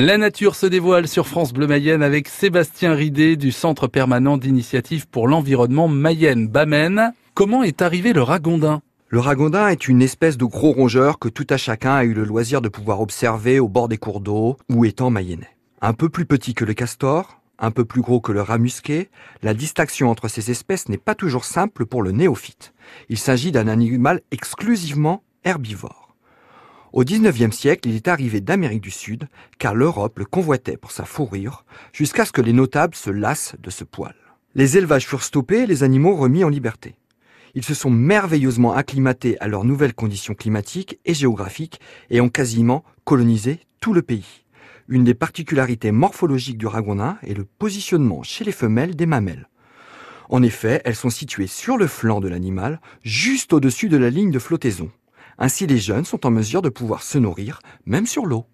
La nature se dévoile sur France Bleu Mayenne avec Sébastien Ridé du Centre permanent d'initiative pour l'environnement Mayenne-Bamène. Comment est arrivé le ragondin? Le ragondin est une espèce de gros rongeur que tout à chacun a eu le loisir de pouvoir observer au bord des cours d'eau ou étant mayennais. Un peu plus petit que le castor, un peu plus gros que le rat musqué, la distinction entre ces espèces n'est pas toujours simple pour le néophyte. Il s'agit d'un animal exclusivement herbivore. Au XIXe siècle, il est arrivé d'Amérique du Sud, car l'Europe le convoitait pour sa fourrure, jusqu'à ce que les notables se lassent de ce poil. Les élevages furent stoppés et les animaux remis en liberté. Ils se sont merveilleusement acclimatés à leurs nouvelles conditions climatiques et géographiques et ont quasiment colonisé tout le pays. Une des particularités morphologiques du ragondin est le positionnement chez les femelles des mamelles. En effet, elles sont situées sur le flanc de l'animal, juste au-dessus de la ligne de flottaison. Ainsi, les jeunes sont en mesure de pouvoir se nourrir, même sur l'eau.